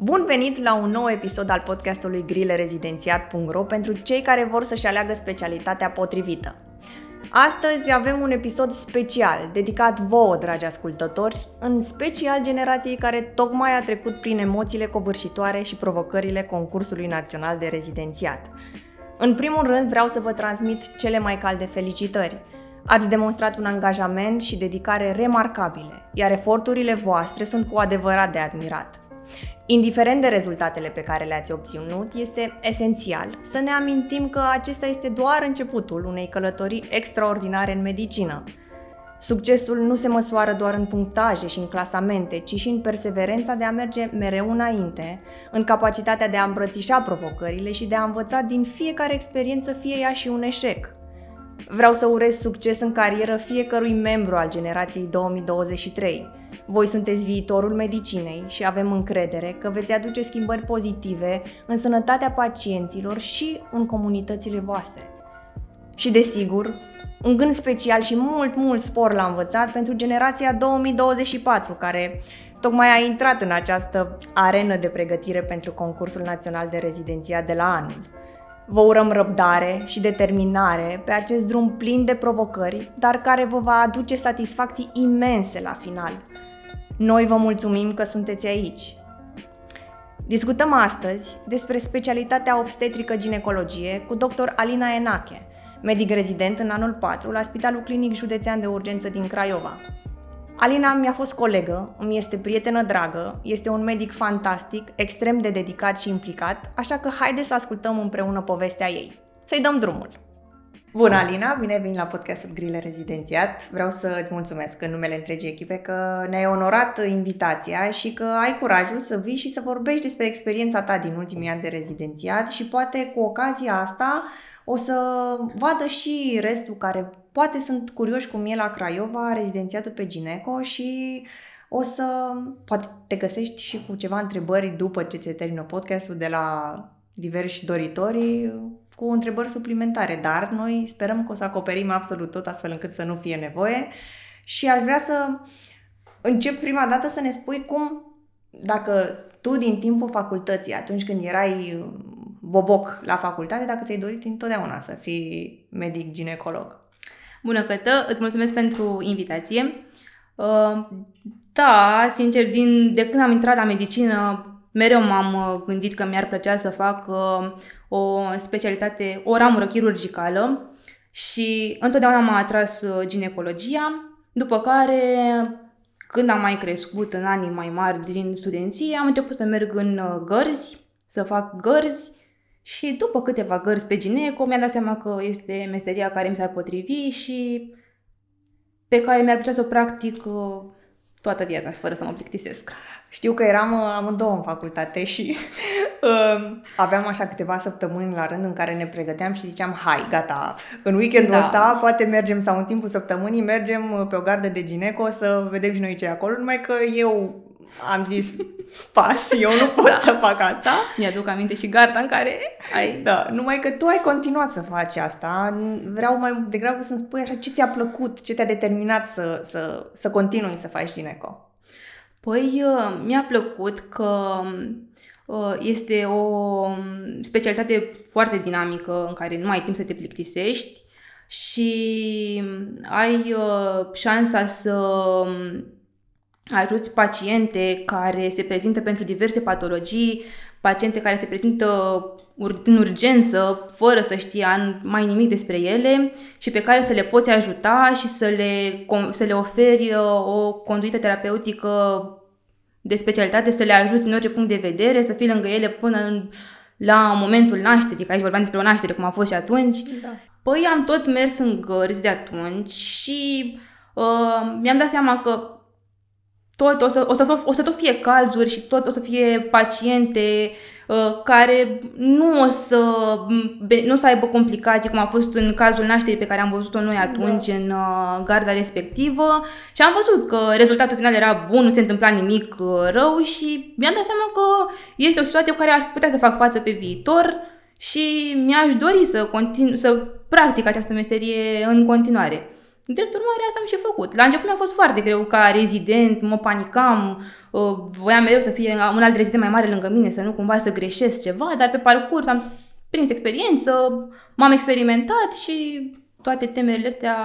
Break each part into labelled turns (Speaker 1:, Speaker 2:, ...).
Speaker 1: Bun venit la un nou episod al podcastului grillerezidențiat.ro pentru cei care vor să-și aleagă specialitatea potrivită. Astăzi avem un episod special dedicat vouă, dragi ascultători, în special generației care tocmai a trecut prin emoțiile covârșitoare și provocările concursului național de rezidențiat. În primul rând vreau să vă transmit cele mai calde felicitări. Ați demonstrat un angajament și dedicare remarcabile, iar eforturile voastre sunt cu adevărat de admirat. Indiferent de rezultatele pe care le-ați obținut, este esențial să ne amintim că acesta este doar începutul unei călătorii extraordinare în medicină. Succesul nu se măsoară doar în punctaje și în clasamente, ci și în perseverența de a merge mereu înainte, în capacitatea de a îmbrățișa provocările și de a învăța din fiecare experiență, fie ea și un eșec. Vreau să urez succes în carieră fiecărui membru al generației 2023. Voi sunteți viitorul medicinei și avem încredere că veți aduce schimbări pozitive în sănătatea pacienților și în comunitățile voastre. Și desigur, un gând special și mult, mult spor la învățat pentru generația 2024, care tocmai a intrat în această arenă de pregătire pentru concursul național de rezidențiat de la anul. Vă urăm răbdare și determinare pe acest drum plin de provocări, dar care vă va aduce satisfacții imense la final. Noi vă mulțumim că sunteți aici. Discutăm astăzi despre specialitatea obstetrică-ginecologie cu dr. Alina Enache, medic rezident în anul 4 la Spitalul Clinic Județean de Urgență din Craiova. Alina mi-a fost colegă, îmi este prietenă dragă, este un medic fantastic, extrem de dedicat și implicat, așa că haide să ascultăm împreună povestea ei. Să-i dăm drumul! Bună, Alina! Bine ai venit la podcastul Grile Rezidențiat. Vreau să îți mulțumesc în numele întregii echipe că ne-ai onorat invitația și că ai curajul să vii și să vorbești despre experiența ta din ultimii ani de rezidențiat și poate cu ocazia asta o să vadă și restul care poate sunt curioși cum e la Craiova, rezidențiatul pe Gineco și o să poate te găsești și cu ceva întrebări după ce ți termină podcastul de la diversi doritori cu întrebări suplimentare, dar noi sperăm că o să acoperim absolut tot astfel încât să nu fie nevoie și aș vrea să încep prima dată să ne spui cum, dacă tu din timpul facultății, atunci când erai boboc la facultate, dacă ți-ai dorit întotdeauna să fii medic ginecolog.
Speaker 2: Bună, Cătă! Îți mulțumesc pentru invitație. Uh, da, sincer, din, de când am intrat la medicină, mereu m-am uh, gândit că mi-ar plăcea să fac uh, o specialitate, o ramură chirurgicală și întotdeauna m-a atras ginecologia, după care când am mai crescut în anii mai mari din studenție, am început să merg în gărzi, să fac gărzi și după câteva gărzi pe gineco, mi-am dat seama că este meseria care mi s-ar potrivi și pe care mi-ar putea să o practic uh, toată viața, fără să mă plictisesc.
Speaker 1: Știu că eram uh, amândouă în facultate și uh, aveam așa câteva săptămâni la rând în care ne pregăteam și ziceam, hai, gata, în weekendul da. ăsta poate mergem sau în timpul săptămânii mergem uh, pe o gardă de gineco să vedem și noi ce e acolo, numai că eu am zis, pas, eu nu pot da. să fac asta.
Speaker 2: Mi-aduc aminte și garda în care ai...
Speaker 1: Da, numai că tu ai continuat să faci asta. Vreau mai degrabă să-mi spui așa ce ți-a plăcut, ce te-a determinat să, să, să continui să faci gineco.
Speaker 2: Păi, uh, mi-a plăcut că uh, este o specialitate foarte dinamică în care nu ai timp să te plictisești și ai uh, șansa să ajuți paciente care se prezintă pentru diverse patologii, paciente care se prezintă în urgență, fără să știe mai nimic despre ele și pe care să le poți ajuta și să le, să le oferi uh, o conduită terapeutică de specialitate, să le ajuți în orice punct de vedere, să fii lângă ele până în, la momentul nașterii, că aici vorbeam despre o naștere, cum a fost și atunci. Da. Păi am tot mers în gărzi de atunci și uh, mi-am dat seama că tot, o să, o, să, o să tot fie cazuri și tot o să fie paciente uh, care nu o, să, nu o să aibă complicații, cum a fost în cazul nașterii pe care am văzut-o noi atunci da. în uh, garda respectivă și am văzut că rezultatul final era bun, nu se întâmpla nimic uh, rău și mi-am dat seama că este o situație cu care aș putea să fac față pe viitor și mi-aș dori să, continu, să practic această meserie în continuare. Drept urmare, asta am și făcut. La început mi-a fost foarte greu ca rezident, mă panicam, uh, voiam mereu să fie un alt rezident mai mare lângă mine, să nu cumva să greșesc ceva, dar pe parcurs am prins experiență, m-am experimentat și toate temerile astea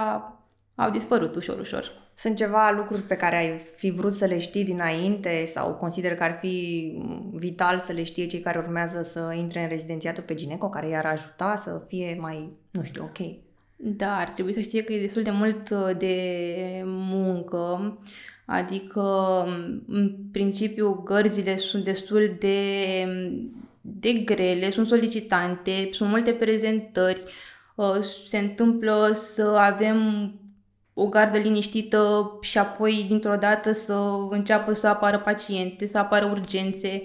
Speaker 2: au dispărut ușor, ușor.
Speaker 1: Sunt ceva lucruri pe care ai fi vrut să le știi dinainte sau consider că ar fi vital să le știe cei care urmează să intre în rezidențiatul pe Gineco, care i-ar ajuta să fie mai, nu știu, ok?
Speaker 2: Da, ar trebui să știe că e destul de mult uh, de muncă, adică în principiu gărzile sunt destul de, de grele, sunt solicitante, sunt multe prezentări, uh, se întâmplă să avem o gardă liniștită și apoi dintr-o dată să înceapă să apară paciente, să apară urgențe.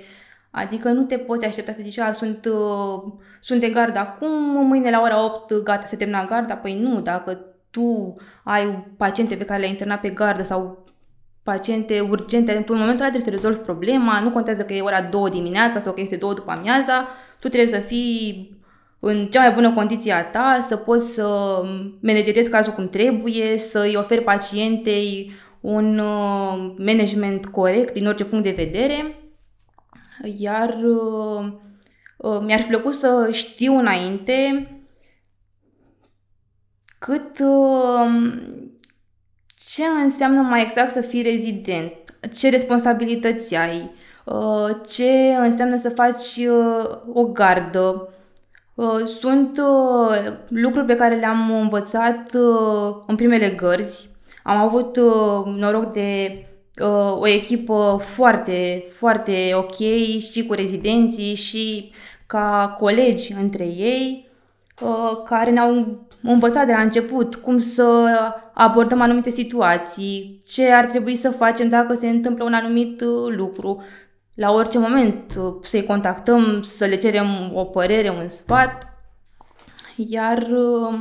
Speaker 2: Adică nu te poți aștepta să zici, a, sunt, uh, sunt de gardă acum, mâine la ora 8 gata, se termina garda. Păi nu, dacă tu ai paciente pe care le-ai internat pe gardă sau paciente urgente, în momentul ăla trebuie să rezolvi problema, nu contează că e ora 2 dimineața sau că este 2 după amiaza, tu trebuie să fii în cea mai bună condiție a ta, să poți să managerezi cazul cum trebuie, să îi oferi pacientei un uh, management corect din orice punct de vedere. Iar uh, uh, mi-ar fi plăcut să știu înainte cât ce înseamnă mai exact să fii rezident, ce responsabilități ai, ce înseamnă să faci o gardă, Uh, sunt uh, lucruri pe care le-am învățat uh, în primele gărzi. Am avut noroc de o echipă foarte, foarte ok și cu rezidenții și ca colegi între ei care ne-au învățat de la început cum să abordăm anumite situații, ce ar trebui să facem dacă se întâmplă un anumit lucru, la orice moment uh, să-i contactăm, să le cerem o părere, un sfat. Iar uh,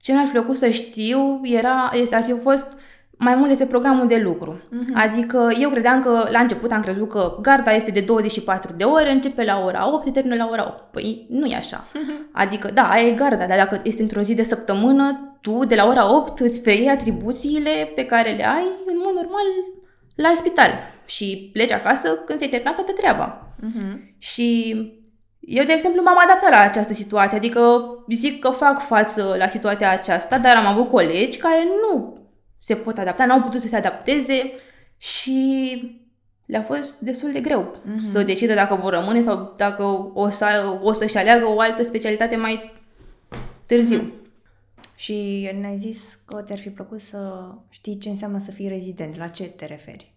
Speaker 2: ce mi-ar fi plăcut să știu era, este, ar fi fost mai mult despre programul de lucru. Uh-huh. Adică eu credeam că la început am crezut că garda este de 24 de ore, începe la ora 8, termină la ora 8. Păi nu e așa. Uh-huh. Adică da, aia e garda, dar dacă este într-o zi de săptămână, tu de la ora 8 îți preiei atribuțiile pe care le ai în mod normal la spital și pleci acasă când ți-ai terminat toată treaba. Uh-huh. Și eu, de exemplu, m-am adaptat la această situație, adică zic că fac față la situația aceasta, dar am avut colegi care nu se pot adapta, n-au putut să se adapteze și le-a fost destul de greu uh-huh. să decidă dacă vor rămâne sau dacă o, să, o să-și aleagă o altă specialitate mai târziu. Uh-huh.
Speaker 1: Și ne-ai zis că ți-ar fi plăcut să știi ce înseamnă să fii rezident. La ce te referi?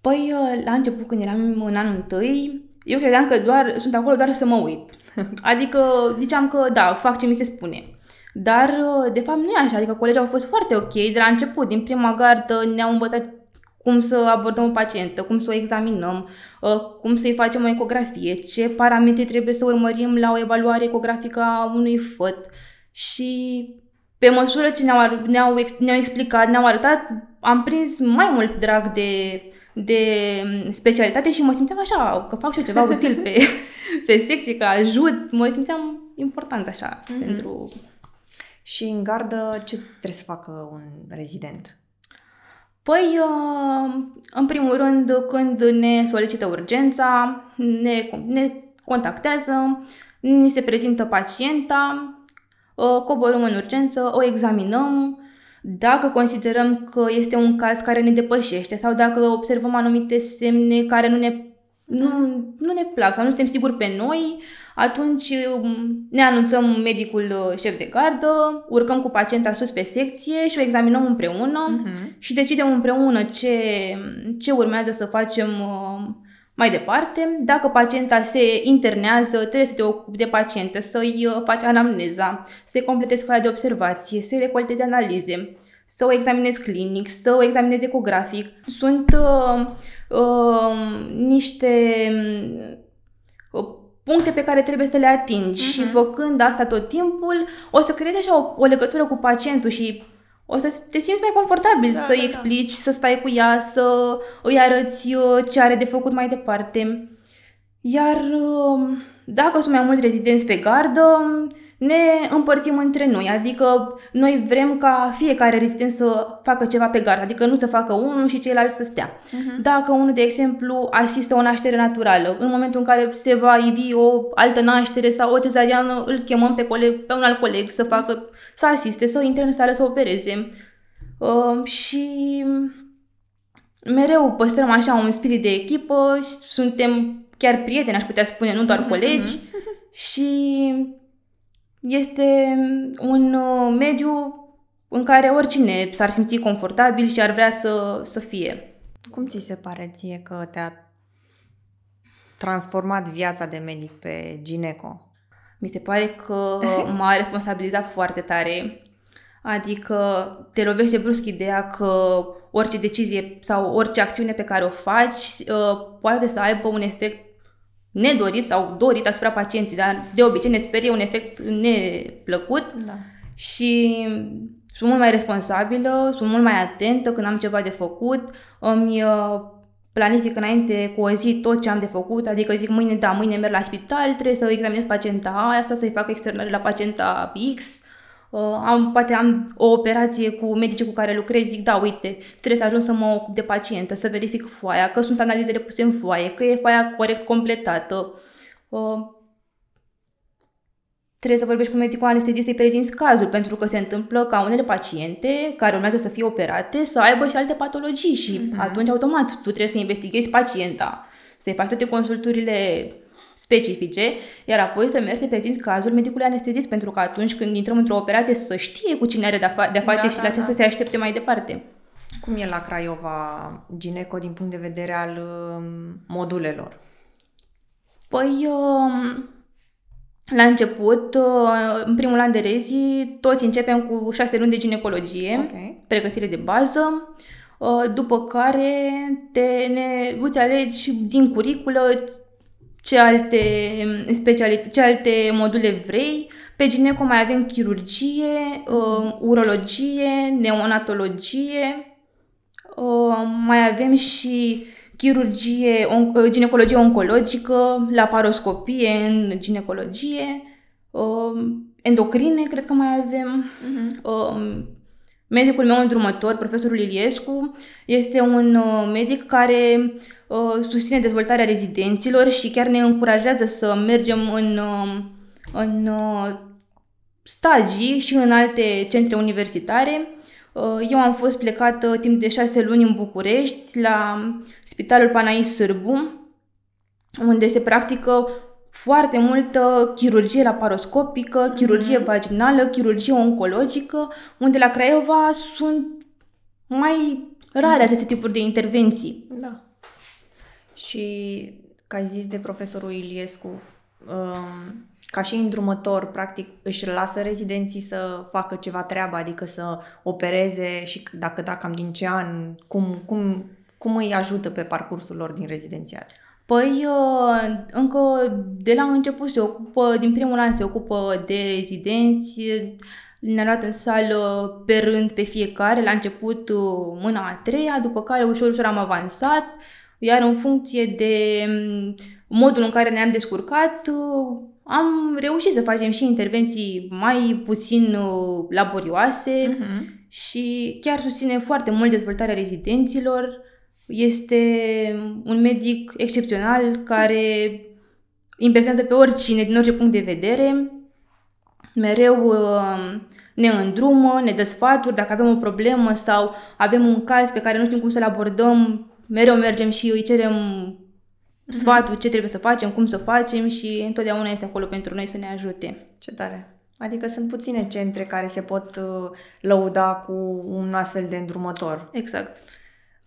Speaker 2: Păi, uh, la început, când eram în anul întâi, eu credeam că doar sunt acolo doar să mă uit. Adică ziceam că da, fac ce mi se spune. Dar, uh, de fapt, nu e așa. Adică colegii au fost foarte ok de la început. Din prima gardă ne-au învățat cum să abordăm o pacientă, cum să o examinăm, uh, cum să-i facem o ecografie, ce parametri trebuie să urmărim la o evaluare ecografică a unui făt. Și pe măsură ce ne-au, ne-au, ne-au explicat, ne-au arătat, am prins mai mult drag de de specialitate și mă simțeam așa, că fac și eu ceva util pe, pe secție, că ajut, mă simțeam important așa mm-hmm. pentru...
Speaker 1: Și în gardă ce trebuie să facă un rezident?
Speaker 2: Păi, uh, în primul rând, când ne solicită urgența, ne, ne contactează, ni se prezintă pacienta, uh, coborâm în urgență, o examinăm, dacă considerăm că este un caz care ne depășește sau dacă observăm anumite semne care nu ne, nu, nu ne plac sau nu suntem siguri pe noi, atunci um, ne anunțăm medicul uh, șef de gardă, urcăm cu pacienta sus pe secție și o examinăm împreună uh-huh. și decidem împreună ce, ce urmează să facem uh, mai departe. Dacă pacienta se internează, trebuie să te ocupi de pacientă, să-i uh, faci anamneza, să-i completezi foaia de observație, să-i recoltezi analize, să o examinezi clinic, să o examinezi ecografic. Sunt uh, uh, niște uh, puncte pe care trebuie să le atingi uh-huh. și făcând asta tot timpul, o să creezi așa o, o legătură cu pacientul și o să te simți mai confortabil da, să-i da, da. explici, da. să stai cu ea, să îi arăți uh, ce are de făcut mai departe. Iar um, dacă sunt mai mulți rezidenți pe gardă, ne împărțim între noi, adică noi vrem ca fiecare rezident să facă ceva pe gard, adică nu să facă unul și ceilalți să stea. Uh-huh. Dacă unul, de exemplu, asistă o naștere naturală, în momentul în care se va ivi o altă naștere sau o cezariană, îl chemăm pe, coleg, pe un alt coleg să facă, să asiste, să intre în sală să opereze. Uh, și mereu păstrăm așa un spirit de echipă, suntem chiar prieteni, aș putea spune, nu doar mhm, colegi. Uh-huh. Și este un uh, mediu în care oricine s-ar simți confortabil și ar vrea să, să fie.
Speaker 1: Cum ți se pare ție că te-a transformat viața de medic pe gineco?
Speaker 2: Mi se pare că m-a responsabilizat foarte tare. Adică te lovește brusc ideea că orice decizie sau orice acțiune pe care o faci uh, poate să aibă un efect nedorit sau dorit asupra pacientului, dar de obicei ne sperie un efect neplăcut da. și sunt mult mai responsabilă, sunt mult mai atentă când am ceva de făcut, îmi uh, planific înainte cu o zi tot ce am de făcut, adică zic mâine, da, mâine merg la spital, trebuie să examinez pacienta A, asta să-i fac externare la pacienta X, Uh, am, poate am o operație cu medicii cu care lucrez, zic, da, uite, trebuie să ajung să mă ocup de pacientă, să verific foaia, că sunt analizele puse în foaie, că e foaia corect completată. Uh, trebuie să vorbești cu medicul anestezist să-i prezinți cazul, pentru că se întâmplă ca unele paciente care urmează să fie operate să aibă și alte patologii și mm-hmm. atunci automat tu trebuie să investighezi pacienta, să-i faci toate consulturile specifice, iar apoi să mergi să prezinți cazul medicului anestezist, pentru că atunci când intrăm într-o operație să știe cu cine are de-a, fa- de-a face da, și da, la ce da. să se aștepte mai departe.
Speaker 1: Cum e la Craiova Gineco din punct de vedere al uh, modulelor?
Speaker 2: Păi, uh, la început, uh, în primul an de rezi, toți începem cu șase luni de ginecologie, okay. pregătire de bază, uh, după care te, ne, uite, alegi din curiculă ce alte, speciali- ce alte module vrei. Pe gineco mai avem chirurgie, uh, urologie, neonatologie, uh, mai avem și chirurgie, on- uh, ginecologie oncologică, laparoscopie în ginecologie, uh, endocrine, cred că mai avem. Uh-huh. Uh, medicul meu îndrumător, profesorul Iliescu, este un uh, medic care Uh, susține dezvoltarea rezidenților și chiar ne încurajează să mergem în, uh, în uh, stagii și în alte centre universitare. Eu am fost plecată timp de șase luni în București, la Spitalul Panais Sârbu, unde se practică foarte multă chirurgie laparoscopică, chirurgie mm-hmm. vaginală, chirurgie oncologică, unde la Craiova sunt mai rare aceste tipuri de intervenții.
Speaker 1: Da. Și ca ai zis de profesorul Iliescu, um, ca și îndrumător, practic își lasă rezidenții să facă ceva treabă, adică să opereze și dacă da, cam din ce an, cum, cum, cum îi ajută pe parcursul lor din rezidențiat?
Speaker 2: Păi, uh, încă de la început se ocupă, din primul an se ocupă de rezidenți, ne-a luat în sală pe rând pe fiecare, la început uh, mâna a treia, după care ușor, ușor am avansat, iar în funcție de mm, modul în care ne-am descurcat, uh, am reușit să facem și intervenții mai puțin uh, laborioase uh-huh. și chiar susține foarte mult dezvoltarea rezidenților. Este un medic excepțional care impresionează pe oricine, din orice punct de vedere. Mereu uh, ne îndrumă, ne dă sfaturi dacă avem o problemă sau avem un caz pe care nu știm cum să-l abordăm, mereu mergem și îi cerem sfatul ce trebuie să facem, cum să facem și întotdeauna este acolo pentru noi să ne ajute.
Speaker 1: Ce tare! Adică sunt puține centre care se pot uh, lăuda cu un astfel de îndrumător.
Speaker 2: Exact.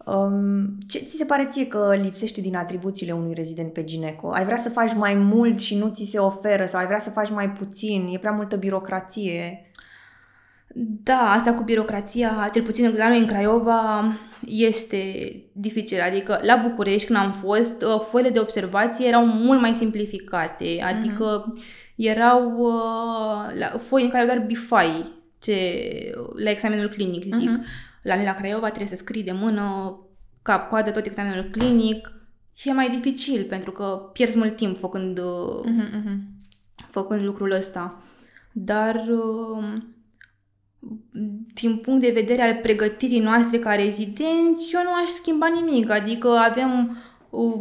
Speaker 1: Um, ce ți se pare ție că lipsește din atribuțiile unui rezident pe gineco? Ai vrea să faci mai mult și nu ți se oferă sau ai vrea să faci mai puțin? E prea multă birocrație?
Speaker 2: Da, asta cu birocrația, cel puțin la noi în Craiova, este dificil. Adică la București, când am fost, uh, foile de observație erau mult mai simplificate. Adică uh-huh. erau uh, foi în care doar bifai ce, la examenul clinic, zic. Uh-huh. La noi la Craiova trebuie să scrii de mână, cap-coadă tot examenul clinic și e mai dificil pentru că pierzi mult timp făcând, uh-huh, uh-huh. făcând lucrul ăsta. dar uh, din punct de vedere al pregătirii noastre ca rezidenți, eu nu aș schimba nimic. Adică avem o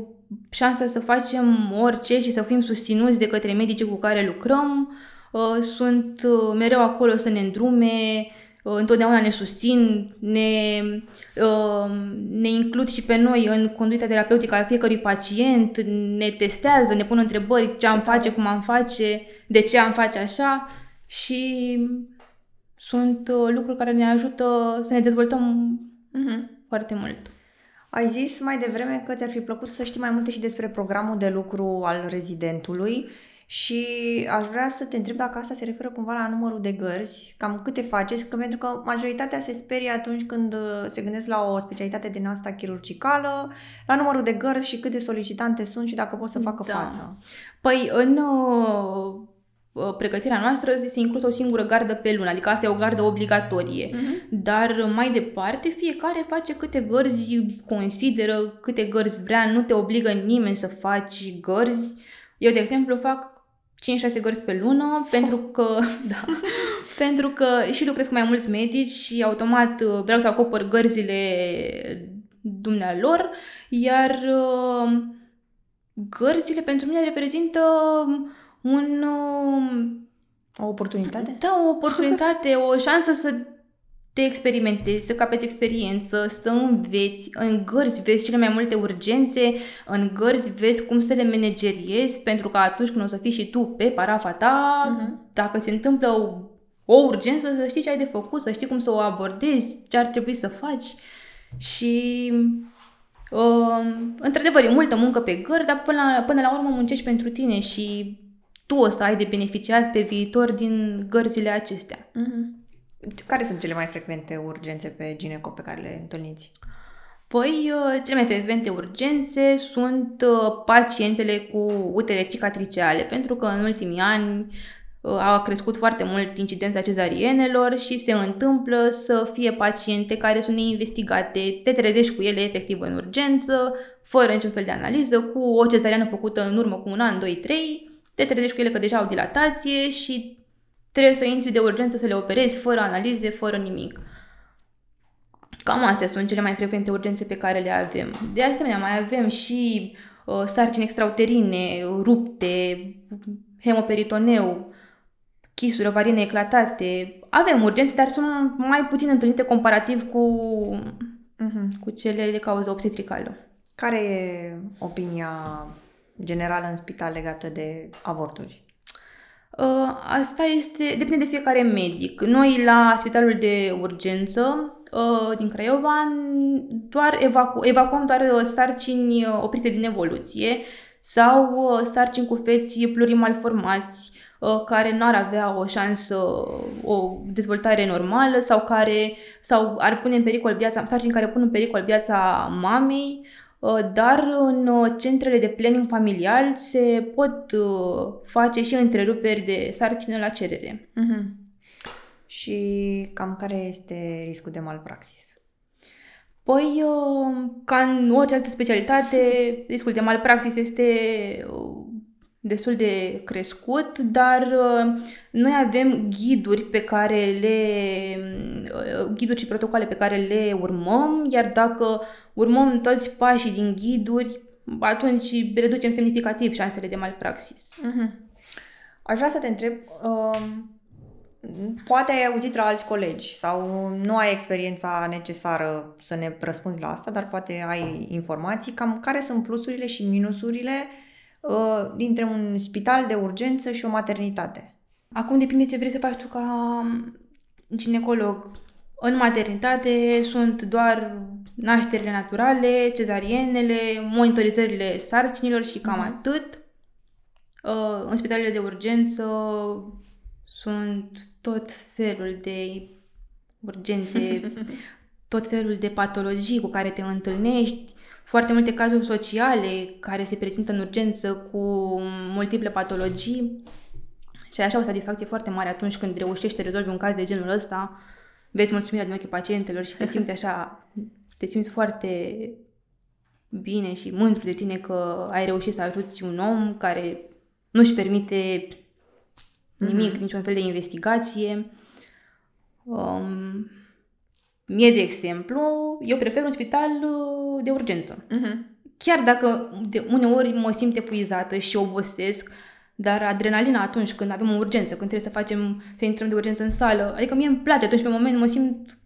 Speaker 2: șansa să facem orice și să fim susținuți de către medicii cu care lucrăm. Uh, sunt uh, mereu acolo să ne îndrume, uh, întotdeauna ne susțin, ne, ne includ și pe noi în conduita terapeutică a fiecărui pacient, ne testează, ne pun întrebări ce am face, cum am face, de ce am face așa și sunt lucruri care ne ajută să ne dezvoltăm uh-huh. foarte mult.
Speaker 1: Ai zis mai devreme că ți-ar fi plăcut să știi mai multe și despre programul de lucru al rezidentului și aș vrea să te întreb dacă asta se referă cumva la numărul de gărzi, cam câte faceți, că pentru că majoritatea se sperie atunci când uh, se gândesc la o specialitate din asta chirurgicală, la numărul de gărzi și câte solicitante sunt și dacă pot să facă da. față.
Speaker 2: Păi în uh, Uh, pregătirea noastră este inclusă o singură gardă pe lună, adică asta e o gardă obligatorie. Uh-huh. Dar mai departe, fiecare face câte gărzi consideră, câte gărzi vrea, nu te obligă nimeni să faci gărzi. Eu, de exemplu, fac 5-6 gărzi pe lună pentru că, da, pentru că și lucrez cu mai mulți medici și automat uh, vreau să acopăr gărzile dumnealor, iar uh, gărzile pentru mine reprezintă un...
Speaker 1: O oportunitate?
Speaker 2: Da, o oportunitate, o șansă să te experimentezi, să capeți experiență, să înveți, în gărzi vezi cele mai multe urgențe, în gărzi vezi cum să le manageriezi, pentru că atunci când o să fii și tu pe parafa ta, uh-huh. dacă se întâmplă o, o urgență, să știi ce ai de făcut, să știi cum să o abordezi, ce ar trebui să faci și uh, într-adevăr e multă muncă pe gări, dar până la, până la urmă muncești pentru tine și tu o să ai de beneficiat pe viitor din gărzile acestea. Mm-hmm.
Speaker 1: Care sunt cele mai frecvente urgențe pe gineco pe care le întâlniți?
Speaker 2: Păi, uh, cele mai frecvente urgențe sunt uh, pacientele cu utere cicatriciale, pentru că în ultimii ani uh, a crescut foarte mult incidența cezarienelor și se întâmplă să fie paciente care sunt neinvestigate, te trezești cu ele efectiv în urgență, fără niciun fel de analiză, cu o cezariană făcută în urmă cu un an, doi, trei, te trezești cu ele că deja au dilatație și trebuie să intri de urgență să le operezi fără analize, fără nimic. Cam astea sunt cele mai frecvente urgențe pe care le avem. De asemenea, mai avem și uh, sarcini extrauterine, rupte, hemoperitoneu, chisuri ovarine eclatate. Avem urgențe, dar sunt mai puțin întâlnite comparativ cu, uh-huh. cu cele de cauză obstetricală.
Speaker 1: Care e opinia generală în spital legată de avorturi?
Speaker 2: Uh, asta este, depinde de fiecare medic. Noi la spitalul de urgență uh, din Craiova doar evacu- evacuăm doar uh, sarcini oprite din evoluție sau sarcini cu feți plurimalformați care nu ar avea o șansă, o dezvoltare normală sau care sau ar pune în pericol viața, sarcini care pun în pericol viața mamei Uh, dar în uh, centrele de planning familial se pot uh, face și întreruperi de sarcină la cerere. Uh-huh.
Speaker 1: Și cam care este riscul de malpraxis?
Speaker 2: Păi, ca în orice altă specialitate, riscul de malpraxis este destul de crescut, dar noi avem ghiduri pe care le ghiduri și protocoale pe care le urmăm, iar dacă urmăm toți pașii din ghiduri, atunci reducem semnificativ șansele de malpraxis. Uh-huh.
Speaker 1: Aș vrea să te întreb, uh, poate ai auzit la alți colegi sau nu ai experiența necesară să ne răspunzi la asta, dar poate ai informații, cam care sunt plusurile și minusurile uh, dintre un spital de urgență și o maternitate.
Speaker 2: Acum depinde ce vrei să faci tu ca ginecolog. În maternitate sunt doar nașterile naturale, cezarienele, monitorizările sarcinilor și cam mm-hmm. atât. Uh, în spitalele de urgență sunt tot felul de urgențe, tot felul de patologii cu care te întâlnești, foarte multe cazuri sociale care se prezintă în urgență cu multiple patologii și așa o satisfacție foarte mare atunci când reușești să rezolvi un caz de genul ăsta, vezi mulțumirea din ochii pacientelor și te simți așa, te simți foarte bine și mândru de tine că ai reușit să ajuți un om care nu-și permite Nimic, niciun fel de investigație. Um, mie, de exemplu, eu prefer un spital uh, de urgență.
Speaker 1: Mhm.
Speaker 2: Chiar dacă de uneori mă simt epuizată și obosesc, dar adrenalina atunci când avem o urgență, când trebuie să facem, să intrăm de urgență în sală, adică mie îmi place atunci pe moment, mă simt,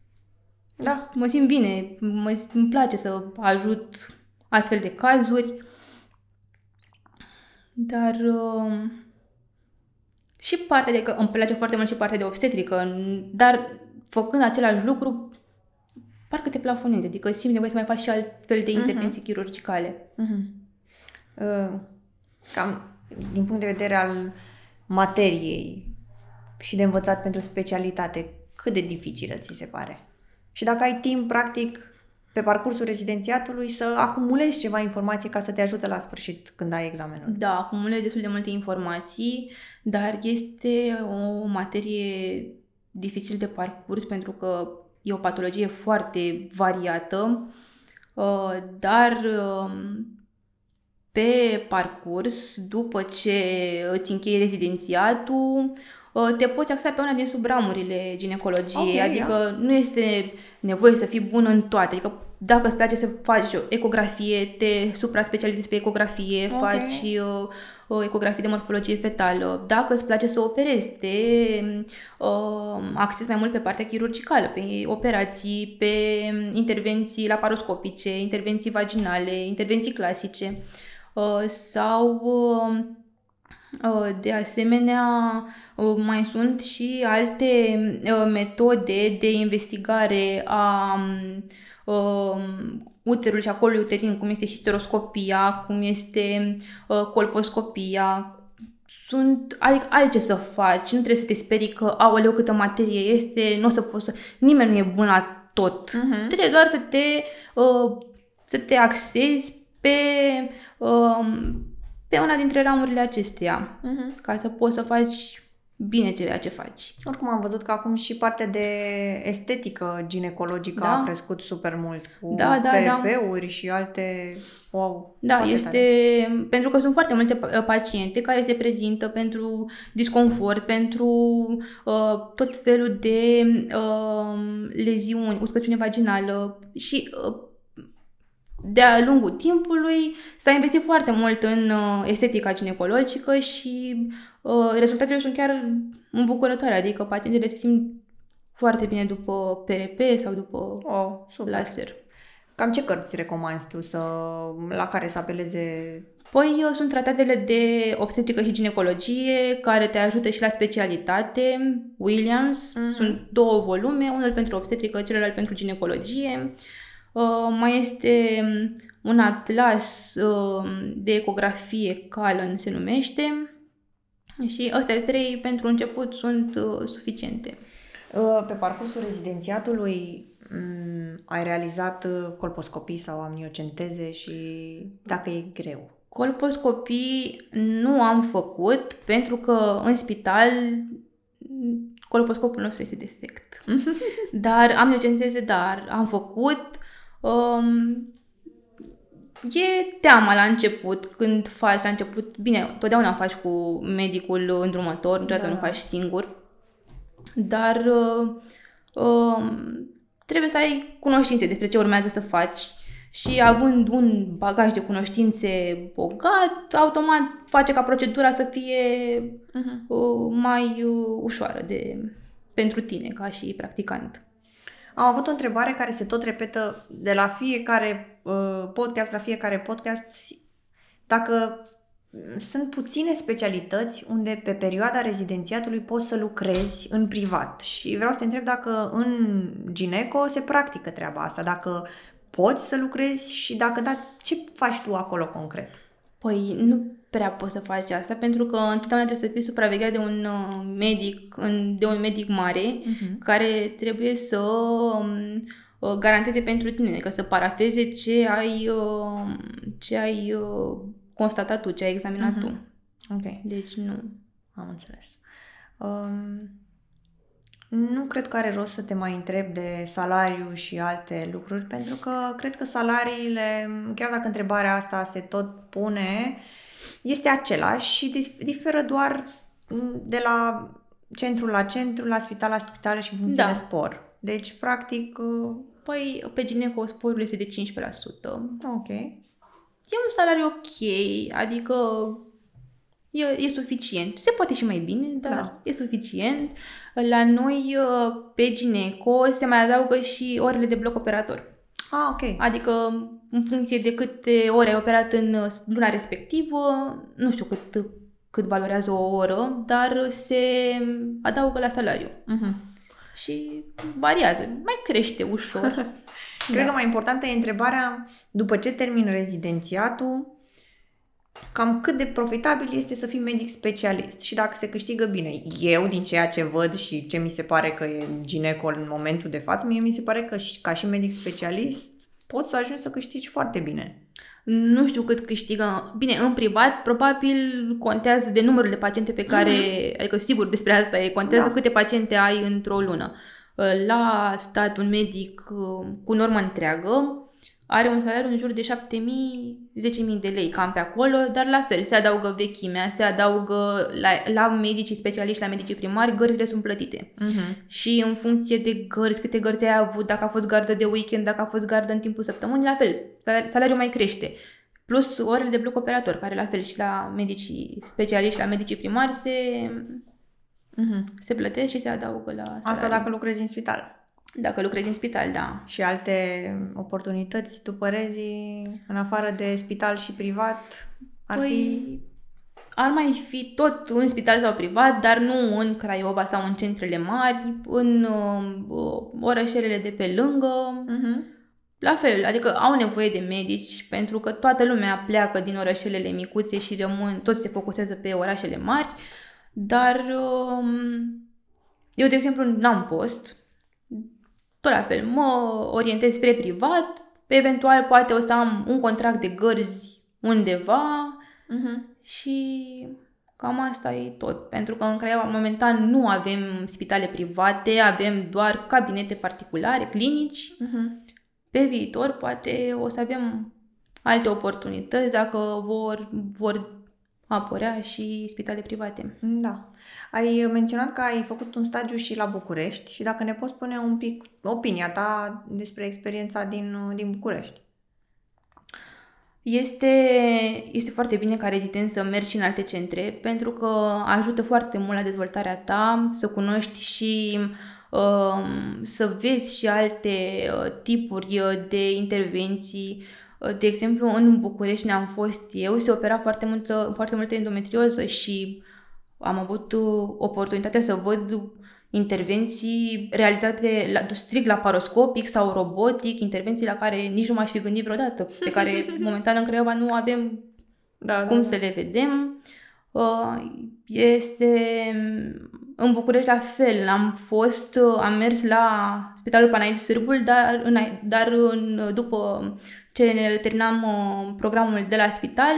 Speaker 1: Da.
Speaker 2: mă simt bine, mă, îmi place să ajut astfel de cazuri. Dar um, și partea de că îmi place foarte mult și partea de obstetrică, dar făcând același lucru, parcă te plafonezi, adică simți nevoie să mai faci și altfel de intervenții chirurgicale.
Speaker 1: Mhm. Uh, Cam din punct de vedere al materiei și de învățat pentru specialitate, cât de dificilă ți se pare? Și dacă ai timp, practic, pe parcursul rezidențiatului să acumulezi ceva informații ca să te ajute la sfârșit când ai examenul.
Speaker 2: Da, acumulezi destul de multe informații, dar este o materie dificil de parcurs pentru că e o patologie foarte variată, uh, dar um, pe parcurs, după ce îți închei rezidențiatul, uh, te poți axa pe una din subramurile ginecologiei,
Speaker 1: Ok,
Speaker 2: adică nu este nevoie să fii bun în toate, adică dacă îți place să faci o ecografie, te supra-specializezi pe ecografie,
Speaker 1: Ok.
Speaker 2: faci uh, o ecografie de morfologie fetală. Dacă îți place să operezi, te uh, axezi mai mult pe partea chirurgicală, pe operații, pe intervenții laparoscopice, intervenții vaginale, intervenții clasice uh, sau uh, uh, de asemenea, uh, mai sunt și alte uh, metode de investigare a um, uterului și a colului uterin, cum este histeroscopia, cum este uh, colposcopia. Sunt, adică ai ce să faci, nu trebuie să te sperii că, aoleu, câtă materie este, nu o să poți să... Nimeni nu e bun la tot.
Speaker 1: Mhm.
Speaker 2: Trebuie doar să te, uh, să te axezi pe, uh, pe una dintre ramurile acesteia,
Speaker 1: Mhm.
Speaker 2: ca să poți să faci bine ceea ce faci.
Speaker 1: Oricum am văzut că acum și partea de estetică ginecologică
Speaker 2: Da.
Speaker 1: a crescut super mult cu
Speaker 2: Da, da, da.
Speaker 1: PRP-uri și alte... Wow,
Speaker 2: Da,
Speaker 1: foarte
Speaker 2: este
Speaker 1: tare.
Speaker 2: pentru că sunt foarte multe pa- paciente care se prezintă pentru disconfort, pentru uh, tot felul de uh, leziuni, uscăciune vaginală și uh, de-a lungul timpului s-a investit foarte mult în uh, estetica ginecologică și uh, rezultatele sunt chiar îmbucurătoare, adică pacientele se simt foarte bine după PRP sau după
Speaker 1: Oh, super.
Speaker 2: laser.
Speaker 1: Cam ce cărți recomanzi tu să, la care să apeleze?
Speaker 2: Păi uh, sunt tratatele de obstetrică și ginecologie care te ajută și la specialitate, Williams,
Speaker 1: Mhm.
Speaker 2: sunt două volume, unul pentru obstetrică, celălalt pentru ginecologie. Uh, mai este um, un atlas uh, de ecografie, Callan se numește, și astea trei pentru început sunt uh, suficiente.
Speaker 1: Uh, Pe parcursul rezidențiatului m, ai realizat uh, colposcopii sau amniocenteze și dacă e greu.
Speaker 2: Colposcopii nu am făcut pentru că în spital m, colposcopul nostru este defect. dar amniocenteze, dar am făcut. Um, e teama la început, când faci la început, bine, totdeauna faci cu medicul îndrumător, niciodată
Speaker 1: Da.
Speaker 2: nu faci singur, dar uh, um, trebuie să ai cunoștințe despre ce urmează să faci și având un bagaj de cunoștințe bogat, automat face ca procedura să fie uh, mai uh, ușoară de, pentru tine ca și practicant.
Speaker 1: Am avut o întrebare care se tot repetă de la fiecare uh, podcast la fiecare podcast. Dacă mm, sunt puține specialități unde pe perioada rezidențiatului poți să lucrezi în privat și vreau să te întreb dacă în gineco se practică treaba asta, dacă poți să lucrezi și dacă da, ce faci tu acolo concret?
Speaker 2: Păi nu prea poți să faci asta pentru că întotdeauna trebuie să fii supravegheat de un uh, medic, în- de un medic mare
Speaker 1: Mhm.
Speaker 2: care trebuie să um, uh, garanteze pentru tine, adică să parafeze ce ai, uh, ce ai uh, constatat tu, ce ai examinat
Speaker 1: Mhm.
Speaker 2: tu.
Speaker 1: Ok.
Speaker 2: Deci nu.
Speaker 1: Am înțeles. Um, nu cred că are rost să te mai întreb de salariu și alte lucruri, pentru că cred că salariile, chiar dacă întrebarea asta se tot pune, este același și dis- diferă doar de la centru la centru, la spital la spital și în funcție
Speaker 2: Da.
Speaker 1: de spor. Deci, practic, uh,
Speaker 2: Păi, pe gineco sporul este de 15%.
Speaker 1: ok.
Speaker 2: E un salariu ok, adică e, e suficient. Se poate și mai bine, dar
Speaker 1: Da.
Speaker 2: e suficient. La noi, uh, pe gineco, se mai adaugă și orele de bloc operator.
Speaker 1: Ah, ok.
Speaker 2: Adică, în funcție de câte ore ai operat în uh, luna respectivă, nu știu cât, cât valorează o oră, dar se adaugă la salariu.
Speaker 1: Mhm.
Speaker 2: Și variază, mai crește ușor.
Speaker 1: Cred
Speaker 2: Da.
Speaker 1: că mai importantă e întrebarea, după ce termin rezidențiatul, cam cât de profitabil este să fii medic specialist și dacă se câștigă bine. Eu, din ceea ce văd și ce mi se pare că e ginecol în momentul de față, mie mi se pare că și- ca și medic specialist poți să ajungi să câștigi foarte bine.
Speaker 2: Nu știu cât câștigă. Bine, în privat, probabil contează de numărul de paciente pe care, adică sigur despre asta e, contează
Speaker 1: Da.
Speaker 2: câte paciente ai într-o lună. La stat, un medic uh, cu normă întreagă are un salariu în jur de 7.000, 10.000 de lei, cam pe acolo, dar la fel, se adaugă vechimea, se adaugă la, la medicii specialiști, la medicii primari, gărzile sunt plătite.
Speaker 1: Mm-hmm.
Speaker 2: Și în funcție de gărzi, câte gărzi ai avut, dacă a fost gardă de weekend, dacă a fost gardă în timpul săptămânii, la fel, sal- salariul mai crește. Plus orele de bloc operator, care la fel și la medicii specialiști, la medicii primari, se,
Speaker 1: Mm-hmm.
Speaker 2: se plătesc și se adaugă la salariu.
Speaker 1: Asta dacă lucrezi în spital.
Speaker 2: Dacă lucrezi în spital, da.
Speaker 1: Și alte oportunități, tu părezi, în afară de spital și privat, ar
Speaker 2: păi,
Speaker 1: fi...
Speaker 2: ar mai fi tot în spital sau privat, dar nu în Craiova sau în centrele mari, în uh, orășelele de pe lângă,
Speaker 1: Mm-hmm.
Speaker 2: La fel, adică au nevoie de medici pentru că toată lumea pleacă din orașelele micuțe și rămân, toți se focusează pe orașele mari, dar um, eu, de exemplu, n-am post. Tot la fel, mă orientez spre privat, eventual poate o să am un contract de gărzi undeva
Speaker 1: Mm-hmm.
Speaker 2: și cam asta e tot. Pentru că în Craiova momentan nu avem spitale private, avem doar cabinete particulare, clinici.
Speaker 1: Mm-hmm.
Speaker 2: Pe viitor poate o să avem alte oportunități dacă vor, vor apărea și spitale private.
Speaker 1: Da. Ai menționat că ai făcut un stagiu și la București și dacă ne poți spune un pic opinia ta despre experiența din, din București.
Speaker 2: Este, este foarte bine ca rezident să mergi și în alte centre pentru că ajută foarte mult la dezvoltarea ta, să cunoști și um, să vezi și alte uh, tipuri uh, de intervenții. Uh, De exemplu, în București unde am fost eu, se opera foarte multă, foarte multă endometrioză și am avut uh, oportunitatea să văd intervenții realizate la, strict la paroscopic sau robotic, intervenții la care nici nu m-aș fi gândit vreodată, pe care momentan în Craiova nu avem
Speaker 1: Da,
Speaker 2: cum să le vedem. Uh, Este în București la fel, am fost, uh, am mers la Spitalul Panaid Sârbul, dar, în, dar în, după ce ne terminam uh, programul de la spital,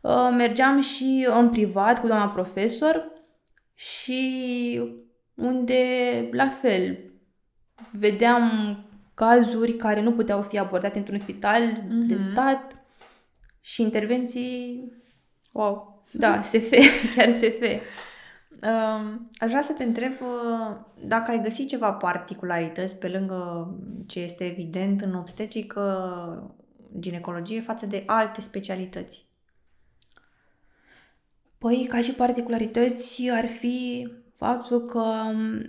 Speaker 2: uh, mergeam și în privat cu doamna profesor și unde la fel vedeam cazuri care nu puteau fi abordate într-un spital de
Speaker 1: Mhm.
Speaker 2: stat și intervenții
Speaker 1: Wow.
Speaker 2: da, SF, chiar SF.
Speaker 1: Um, aș vrea să te întreb uh, dacă ai găsit ceva particularități pe lângă ce este evident în obstetrică, ginecologie față de alte specialități.
Speaker 2: Păi, ca și particularități, ar fi faptul că m,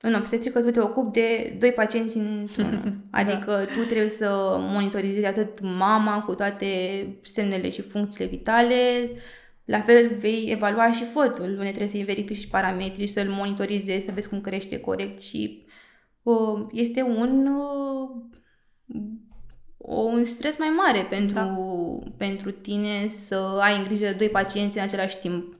Speaker 2: în obstetrică tu te ocupi de doi pacienți în Adică tu trebuie să monitorizezi atât mama cu toate semnele și funcțiile vitale, la fel vei evalua și fotul, unde trebuie să-i verifici și parametrii, să-l monitorizezi, să vezi cum crește corect și uh, este un uh, un stres mai mare pentru, da. pentru tine să ai în grijă de doi pacienți în același timp.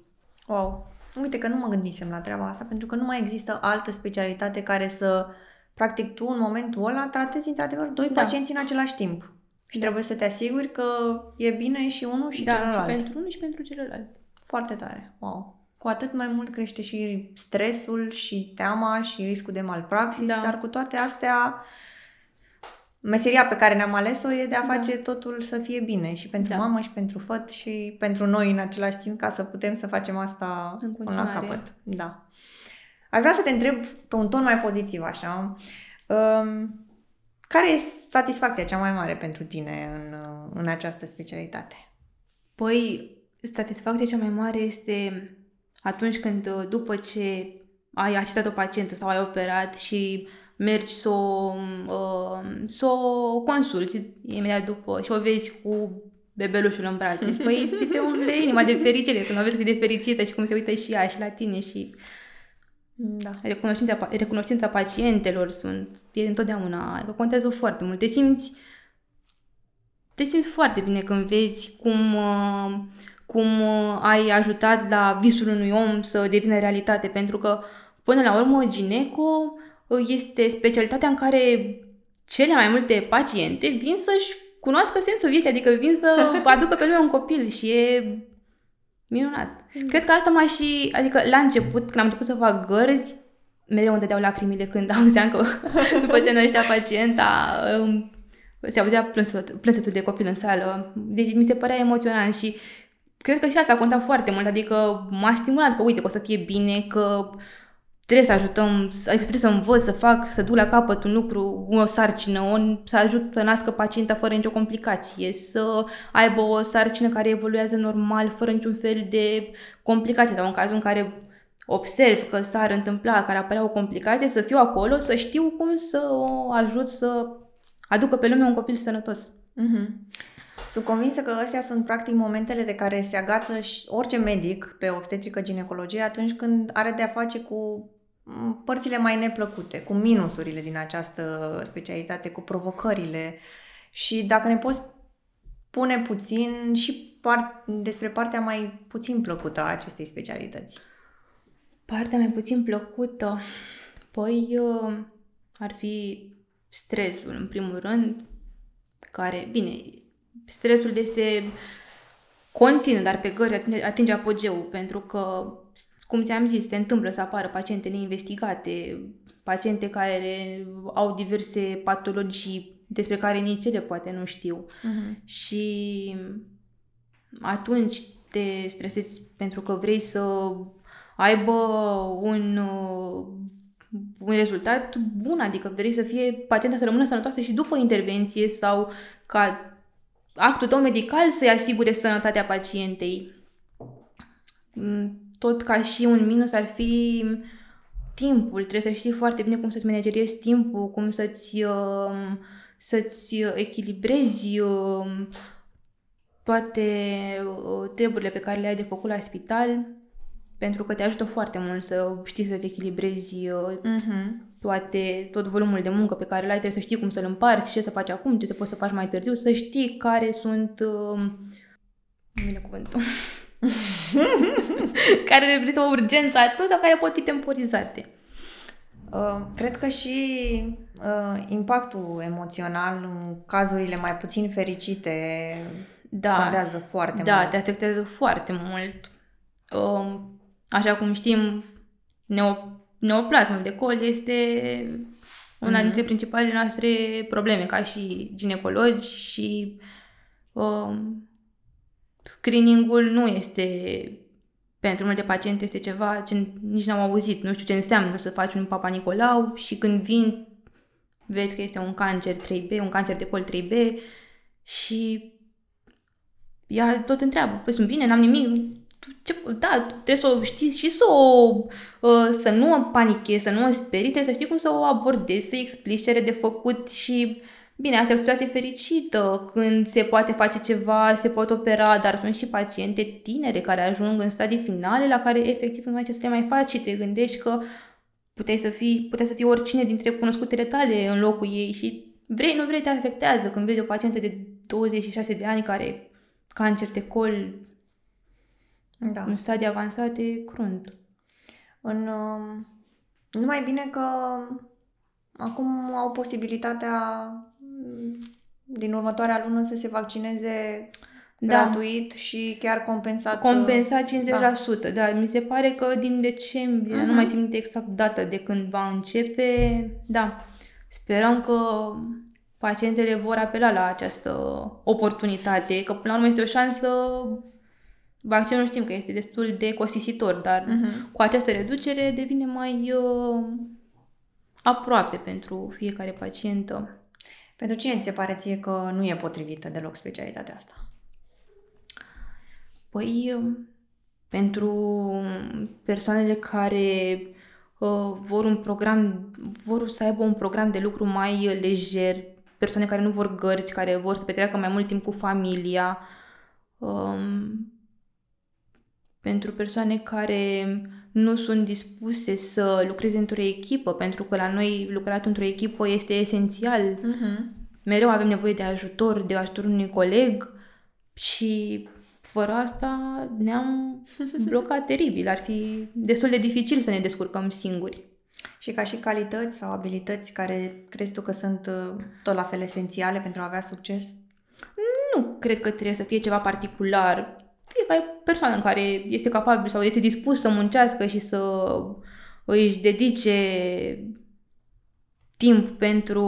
Speaker 1: Wow. Uite că nu mă gândisem la treaba asta, pentru că nu mai există altă specialitate care să, practic, tu în momentul ăla tratezi într-adevăr doi
Speaker 2: Da.
Speaker 1: pacienți în același timp. Și trebuie să te asiguri că e bine și unul și
Speaker 2: da,
Speaker 1: celălalt.
Speaker 2: și pentru unul și pentru celălalt.
Speaker 1: Foarte tare. Wow. Cu atât mai mult crește și stresul și teama și riscul de malpraxis,
Speaker 2: Da.
Speaker 1: dar cu toate astea meseria pe care ne-am ales-o e de a face da. totul să fie bine și pentru da. mamă și pentru făt și pentru noi în același timp ca să putem să facem asta până la capăt. Da. Aș vrea să te întreb pe un ton mai pozitiv așa. Um, care e satisfacția cea mai mare pentru tine în, în această specialitate?
Speaker 2: Păi, satisfacția cea mai mare este atunci când după ce ai asistat o pacientă sau ai operat și mergi să o, uh, să o consulti imediat după și o vezi cu bebelușul în brațe. Păi ți se umple inima de fericire când o vezi cât de fericită și cum se uită și ea și la tine și da. recunoștința, recunoștința pacientelor sunt, e întotdeauna, că contează foarte mult. Te simți, te simți foarte bine când vezi cum, uh, cum uh, ai ajutat la visul unui om să devină realitate, pentru că până la urmă gineco este specialitatea în care cele mai multe paciente vin să-și cunoască sensul vieții, adică vin să aducă pe lume un copil și e minunat. Mm. Cred că asta mai și, adică la început, când am început să fac gărzi, mereu îmi dădeau lacrimile când auzeam că după ce năștea pacienta um, se auzea plânsetul de copil în sală. Deci mi se părea emoționant și cred că și asta conta foarte mult, adică m-a stimulat că uite că o să fie bine, că trebuie să ajutăm, adică trebuie să învăț, să fac, să duc la capăt un lucru, o sarcină, o, să ajut să nască pacienta fără nicio complicație, să aibă o sarcină care evoluează normal, fără niciun fel de complicație sau în cazul în care observ că s-ar întâmpla, care apărea o complicație, să fiu acolo, să știu cum să o ajut să aducă pe lume un copil sănătos.
Speaker 1: Mm-hmm. Sunt convinsă că astea sunt practic momentele de care se agață orice medic pe obstetrică ginecologie atunci când are de a face cu părțile mai neplăcute, cu minusurile din această specialitate, cu provocările și dacă ne poți pune puțin și par- despre partea mai puțin plăcută a acestei specialități.
Speaker 2: Partea mai puțin plăcută? Păi uh, ar fi stresul, în primul rând, care, bine, stresul este continuu, dar pe gări atinge, atinge apogeul, pentru că cum ți-am zis, se întâmplă să apară paciente neinvestigate, paciente care au diverse patologii despre care nici ele poate nu știu. Uh-huh. Și atunci te stresezi pentru că vrei să aibă un, un rezultat bun, adică vrei să fie pacienta să rămână sănătoasă și după intervenție sau ca actul tău medical să-i asigure sănătatea pacientei. Mm, tot ca și un minus ar fi timpul. Trebuie să știi foarte bine cum să-ți manageriezi timpul, cum să-ți, um, să-ți echilibrezi um, toate uh, treburile pe care le ai de făcut la spital, pentru că te ajută foarte mult să știi să-ți echilibrezi uh-huh. toate, tot volumul de muncă pe care l-ai, trebuie să știi cum să-l împarți, ce să faci acum, ce să poți să faci mai târziu, să știi care sunt... Uh, vine cuvântul. care reprezintă o urgență atât sau care pot fi temporizate.
Speaker 1: Uh, cred că și uh, impactul emoțional în cazurile mai puțin fericite da, contează foarte
Speaker 2: da,
Speaker 1: mult.
Speaker 2: Da, te afectează foarte mult. Uh, așa cum știm, neo, neoplasmul de col este una mm-hmm. dintre principalele noastre probleme ca și ginecologi și uh, screeningul nu este pentru multe paciente este ceva ce nici n-am auzit, nu știu ce înseamnă să faci un papa Nicolau și când vin vezi că este un cancer 3B, un cancer de col 3B și ea tot întreabă, păi sunt bine, n-am nimic, ce, da, trebuie să o știți și să o, uh, să nu o panichezi, să nu o sperii, trebuie să știi cum să o abordezi, să-i explici ce are de făcut și Bine, asta e o situație fericită, când se poate face ceva, se pot opera, dar sunt și paciente tinere care ajung în stadii finale la care efectiv nu mai ce să le mai faci și te gândești că puteai să fii, puteai să fii oricine dintre cunoscutele tale în locul ei și vrei, nu vrei, te afectează când vezi o pacientă de 26 de ani care are cancer de col da. în stadii avansate, crunt.
Speaker 1: În, uh, nu mai bine că acum au posibilitatea din următoarea lună să se vaccineze da. gratuit și chiar compensat.
Speaker 2: Compensat 50%, da. da. Mi se pare că din decembrie, uh-huh. nu mai țin minte exact data de când va începe, da. Sperăm că pacientele vor apela la această oportunitate, că până la urmă este o șansă Vaccinul știm că este destul de costisitor, dar uh-huh. cu această reducere devine mai uh, aproape pentru fiecare pacientă.
Speaker 1: Pentru cine ți se pare ție că nu e potrivită deloc specialitatea asta?
Speaker 2: Păi, uh, pentru persoanele care uh, vor un program, vor să aibă un program de lucru mai lejer, persoane care nu vor gărți, care vor să petreacă mai mult timp cu familia, um, pentru persoane care nu sunt dispuse să lucreze într-o echipă, pentru că la noi lucrat într-o echipă este esențial. Uh-huh. Mereu avem nevoie de ajutor, de ajutorul unui coleg și fără asta ne-am blocat teribil. Ar fi destul de dificil să ne descurcăm singuri.
Speaker 1: Și ca și calități sau abilități care crezi tu că sunt uh, tot la fel esențiale pentru a avea succes?
Speaker 2: Nu cred că trebuie să fie ceva particular fiecare persoană care este capabil sau este dispus să muncească și să își dedice timp pentru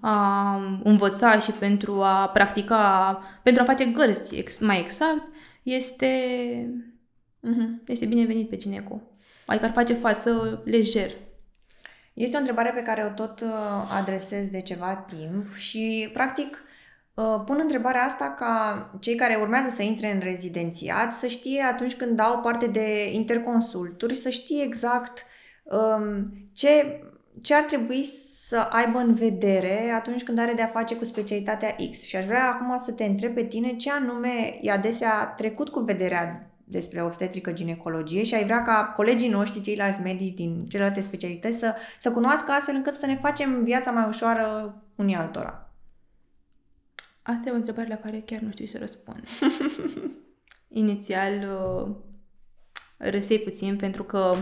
Speaker 2: a învăța și pentru a practica, pentru a face gărzi mai exact, este, uh-huh. este binevenit pe gineco. Adică ar face față lejer.
Speaker 1: Este o întrebare pe care o tot uh, adresez de ceva timp și, practic, Uh, pun întrebarea asta ca cei care urmează să intre în rezidențiat să știe atunci când dau parte de interconsulturi, să știe exact um, ce, ce ar trebui să aibă în vedere atunci când are de-a face cu specialitatea X. Și aș vrea acum să te întreb pe tine ce anume e adesea trecut cu vederea despre obstetrică ginecologie și ai vrea ca colegii noștri, ceilalți medici din celelalte specialități să, să cunoască astfel încât să ne facem viața mai ușoară unii altora.
Speaker 2: Asta e o întrebare la care chiar nu știu să răspund. Inițial uh, răsei puțin pentru că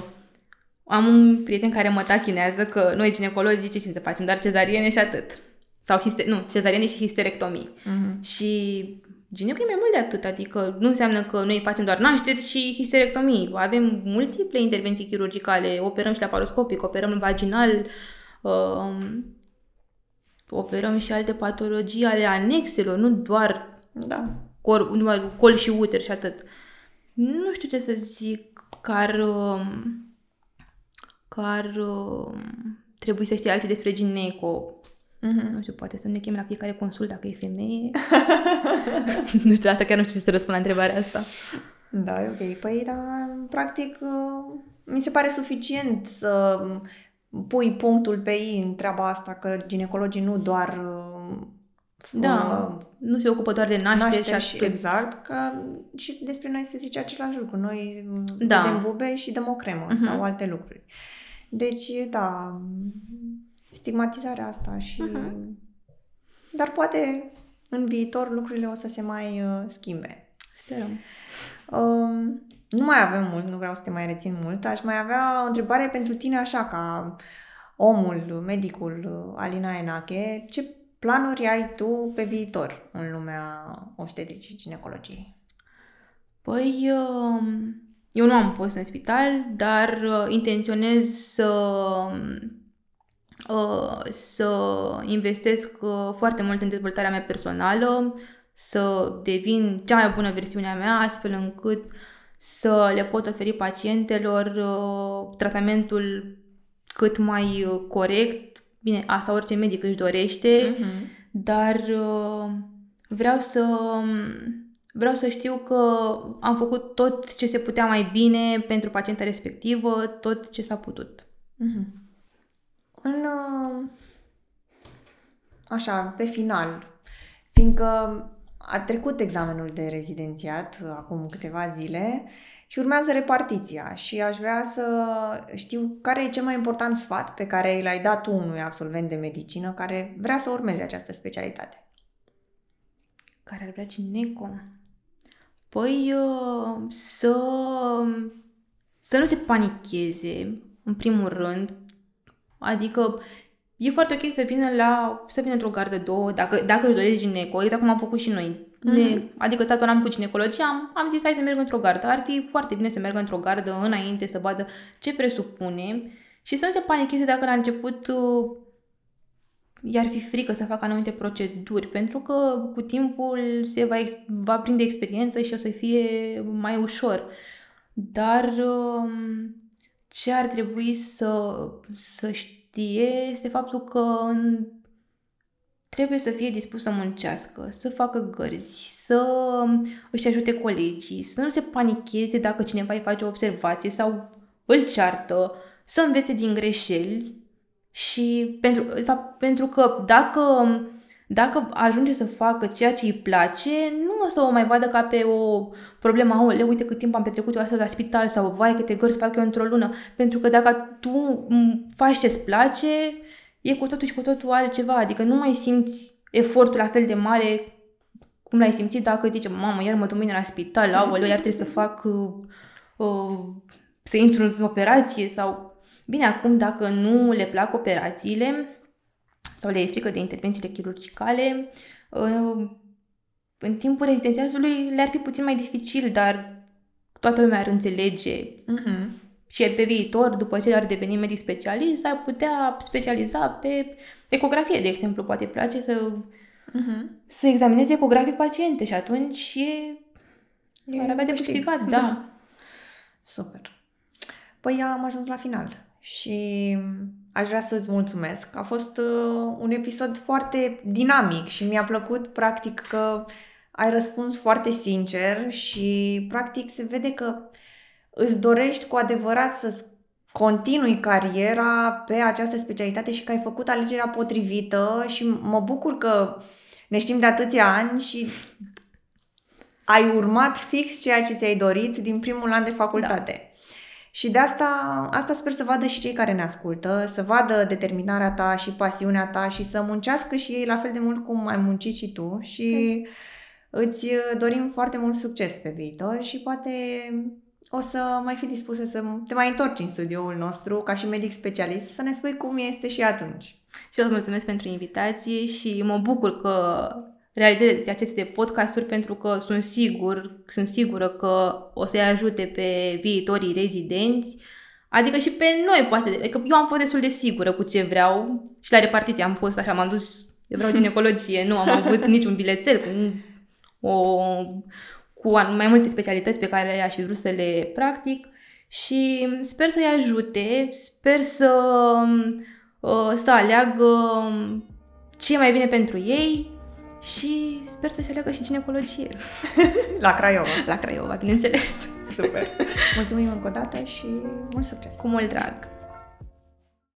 Speaker 2: am un prieten care mă tachinează că noi ginecologii ce știm să facem, dar cezariene și atât. Sau hister- nu, cezariene și histerectomii. Uh-huh. Și ginecul e mai mult de atât, adică nu înseamnă că noi facem doar nașteri și histerectomii. Avem multiple intervenții chirurgicale, operăm și laparoscopic, operăm vaginal, uh, operăm și alte patologii ale anexelor, nu doar, da. cor, nu doar col și uter și atât. Nu știu ce să zic, car, um, car um, trebuie să știe alții despre gineco. Mm-hmm. Nu știu, poate să ne chem la fiecare consult dacă e femeie. nu știu, asta chiar nu știu ce să răspund la întrebarea asta.
Speaker 1: Da, e ok. Păi, da, practic, uh, mi se pare suficient să pui punctul pe ei în treaba asta, că ginecologii nu doar uh,
Speaker 2: da, uh, nu se ocupă doar de naștere, naștere și,
Speaker 1: și Exact, că și despre noi se zice același lucru. Noi da. vedem bube și dăm o cremă uh-huh. sau alte lucruri. Deci, da, stigmatizarea asta și... Uh-huh. Dar poate în viitor lucrurile o să se mai uh, schimbe.
Speaker 2: Sperăm.
Speaker 1: Um, nu mai avem mult, nu vreau să te mai rețin mult, aș mai avea o întrebare pentru tine așa, ca omul, medicul Alina Enache, ce planuri ai tu pe viitor în lumea obstetricii ginecologiei?
Speaker 2: Păi, um, eu nu am post în spital, dar uh, intenționez să uh, să investesc uh, foarte mult în dezvoltarea mea personală, să devin cea mai bună versiune a mea, astfel încât uh, să le pot oferi pacientelor uh, tratamentul cât mai uh, corect. Bine, asta orice medic își dorește, uh-huh. dar uh, vreau să vreau să știu că am făcut tot ce se putea mai bine pentru pacienta respectivă, tot ce s-a putut. Uh-huh.
Speaker 1: În uh, așa, pe final, fiindcă a trecut examenul de rezidențiat uh, acum câteva zile și urmează repartiția și aș vrea să știu care e cel mai important sfat pe care l-ai dat tu unui absolvent de medicină care vrea să urmeze această specialitate.
Speaker 2: Care ar vrea gineco? Păi uh, să, să nu se panicheze, în primul rând. Adică E foarte ok să vină la, să vină într-o gardă două, dacă, dacă își dorești gineco, exact cum am făcut și noi. Mm-hmm. Ne, adică tatăl am cu ginecologie, am, am zis hai să merg într-o gardă. Ar fi foarte bine să meargă într-o gardă înainte, să vadă ce presupune și să nu se panicheze dacă la început uh, i-ar fi frică să facă anumite proceduri, pentru că cu timpul se va, ex- va prinde experiență și o să fie mai ușor. Dar um, ce ar trebui să, să știe este faptul că în, trebuie să fie dispus să muncească, să facă gărzi, să își ajute colegii, să nu se panicheze dacă cineva îi face o observație sau îl ceartă, să învețe din greșeli și pentru, de fapt, pentru că dacă, dacă ajunge să facă ceea ce îi place, nu o să o mai vadă ca pe o problemă, aole, uite cât timp am petrecut eu astăzi la spital sau vai câte gărzi fac eu într-o lună. Pentru că dacă tu faci ce-ți place, e cu totul și cu totul altceva. Adică nu mai simți efortul la fel de mare cum l-ai simțit dacă zice, mamă, iar mă duc mâine la spital, aoleu, iar trebuie să fac, uh, uh, să intru în operație sau Bine, acum dacă nu le plac operațiile sau le e frică de intervențiile chirurgicale, uh, în timpul rezidențiatului le-ar fi puțin mai dificil, dar toată lumea ar înțelege. Uh-huh. Și pe viitor, după ce ar deveni medic specialist, ar putea specializa pe ecografie, de exemplu. Poate place să, uh-huh. să examineze ecografic paciente și atunci e, e ar avea de câștigat, da. da.
Speaker 1: Super. Păi am ajuns la final și aș vrea să-ți mulțumesc. A fost uh, un episod foarte dinamic și mi-a plăcut practic că ai răspuns foarte sincer și practic se vede că îți dorești cu adevărat să continui cariera pe această specialitate și că ai făcut alegerea potrivită și mă bucur că ne știm de atâția ani și ai urmat fix ceea ce ți-ai dorit din primul an de facultate. Da. Și de asta, asta sper să vadă și cei care ne ascultă, să vadă determinarea ta și pasiunea ta și să muncească și ei la fel de mult cum ai muncit și tu și îți dorim foarte mult succes pe viitor și poate o să mai fi dispusă să te mai întorci în studioul nostru ca și medic specialist să ne spui cum este și atunci.
Speaker 2: Și eu îți mulțumesc pentru invitație și mă bucur că realizeze aceste podcasturi pentru că sunt sigur, sunt sigură că o să-i ajute pe viitorii rezidenți, adică și pe noi poate, adică eu am fost destul de sigură cu ce vreau și la repartiție am fost așa, m-am dus, eu vreau ginecologie, nu am avut niciun bilețel cu, o, cu mai multe specialități pe care aș fi vrut să le practic. Și sper să-i ajute, sper să, uh, să aleagă ce e mai bine pentru ei și sper să-și aleagă și ginecologie.
Speaker 1: La Craiova.
Speaker 2: La Craiova, bineînțeles.
Speaker 1: Super. Mulțumim încă o dată și mult succes.
Speaker 2: Cu mult drag.